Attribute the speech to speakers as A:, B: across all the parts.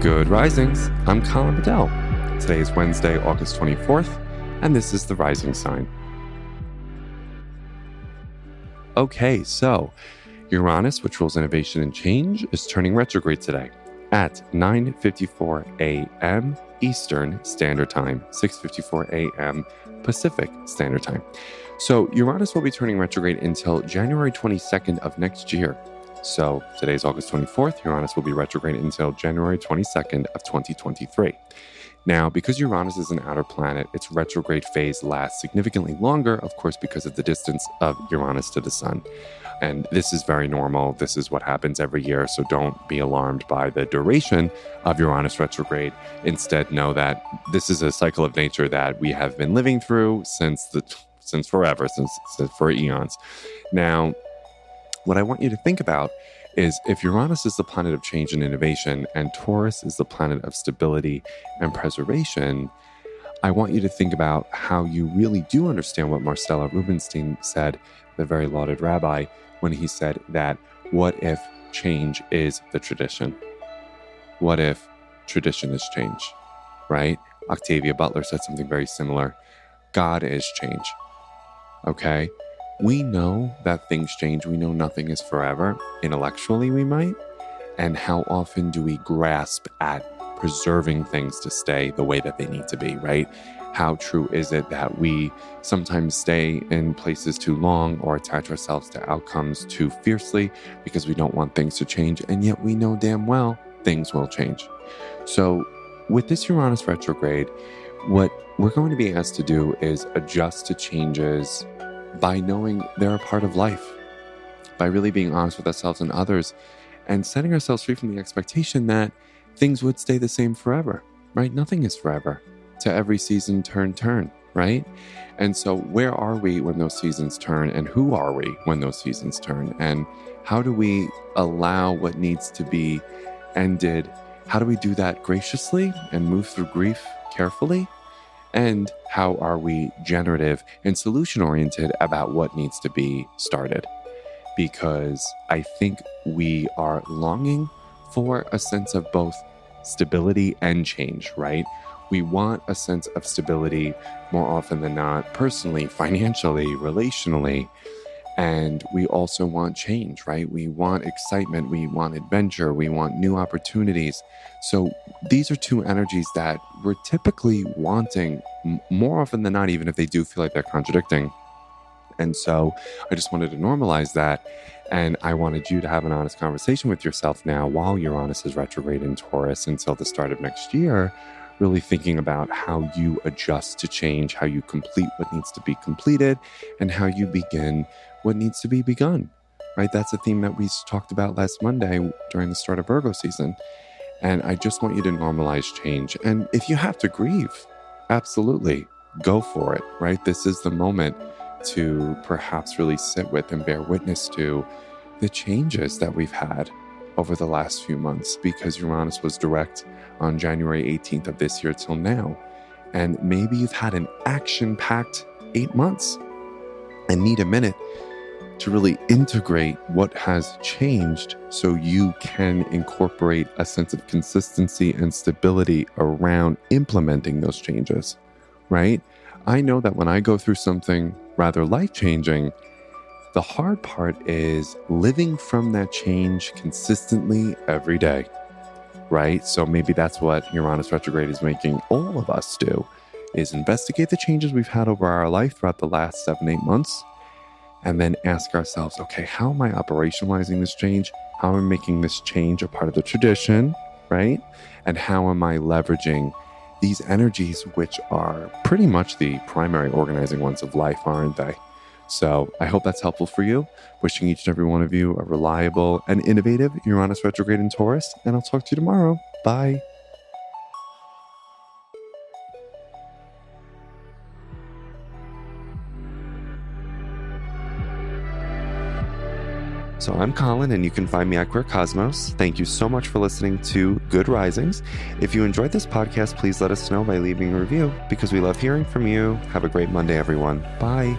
A: Good risings. I'm Colin Bedell. Today is Wednesday, August 24th, and this is the rising sign. Okay, so Uranus, which rules innovation and change, is turning retrograde today at 9:54 a.m. Eastern Standard Time, 6:54 a.m. Pacific Standard Time. So Uranus will be turning retrograde until January 22nd of next year. So today's August 24th. Uranus will be retrograde until January 22nd of 2023. Now, because Uranus is an outer planet, its retrograde phase lasts significantly longer, of course, because of the distance of Uranus to the Sun. And this is very normal. This is what happens every year. So don't be alarmed by the duration of Uranus retrograde. Instead, know that this is a cycle of nature that we have been living through since the since forever, since, since for eons. Now, what I want you to think about is if Uranus is the planet of change and innovation and Taurus is the planet of stability and preservation, I want you to think about how you really do understand what Marcella Rubinstein said, the very lauded rabbi, when he said that what if change is the tradition? What if tradition is change? Right? Octavia Butler said something very similar. God is change. Okay? We know that things change. We know nothing is forever. Intellectually, we might. And how often do we grasp at preserving things to stay the way that they need to be, right? How true is it that we sometimes stay in places too long or attach ourselves to outcomes too fiercely because we don't want things to change? And yet we know damn well things will change. So, with this Uranus retrograde, what we're going to be asked to do is adjust to changes by knowing they're a part of life, by really being honest with ourselves and others, and setting ourselves free from the expectation that things would stay the same forever, right? Nothing is forever. To every season, turn, turn, right? And so, where are we when those seasons turn, and who are we when those seasons turn? And how do we allow what needs to be ended? How do we do that graciously and move through grief carefully? And how are we generative and solution oriented about what needs to be started? Because I think we are longing for a sense of both stability and change, right? We want a sense of stability more often than not, personally, financially, relationally. And we also want change, right? We want excitement, we want adventure, we want new opportunities. So these are two energies that we're typically wanting more often than not, even if they do feel like they're contradicting. And so I just wanted to normalize that. And I wanted you to have an honest conversation with yourself now while Uranus is retrograde in Taurus until the start of next year really thinking about how you adjust to change, how you complete what needs to be completed, and how you begin what needs to be begun. Right? That's a theme that we talked about last Monday during the start of Virgo season. And I just want you to normalize change. And if you have to grieve, absolutely go for it, right? This is the moment to perhaps really sit with and bear witness to the changes that we've had over the last few months because Uranus was direct on January 18th of this year till now. And maybe you've had an action packed eight months and need a minute to really integrate what has changed so you can incorporate a sense of consistency and stability around implementing those changes, right? I know that when I go through something rather life changing, the hard part is living from that change consistently every day, right? So maybe that's what Uranus retrograde is making all of us do is investigate the changes we've had over our life throughout the last seven, eight months, and then ask ourselves, okay, how am I operationalizing this change? How am I making this change a part of the tradition, right? And how am I leveraging these energies, which are pretty much the primary organizing ones of life, aren't they? So I hope that's helpful for you. Wishing each and every one of you a reliable and innovative Uranus retrograde in Taurus, and I'll talk to you tomorrow. Bye. So I'm Colin, and you can find me at Queer Cosmos. Thank you so much for listening to Good Risings. If you enjoyed this podcast, please let us know by leaving a review because we love hearing from you. Have a great Monday, everyone. Bye.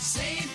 B: Save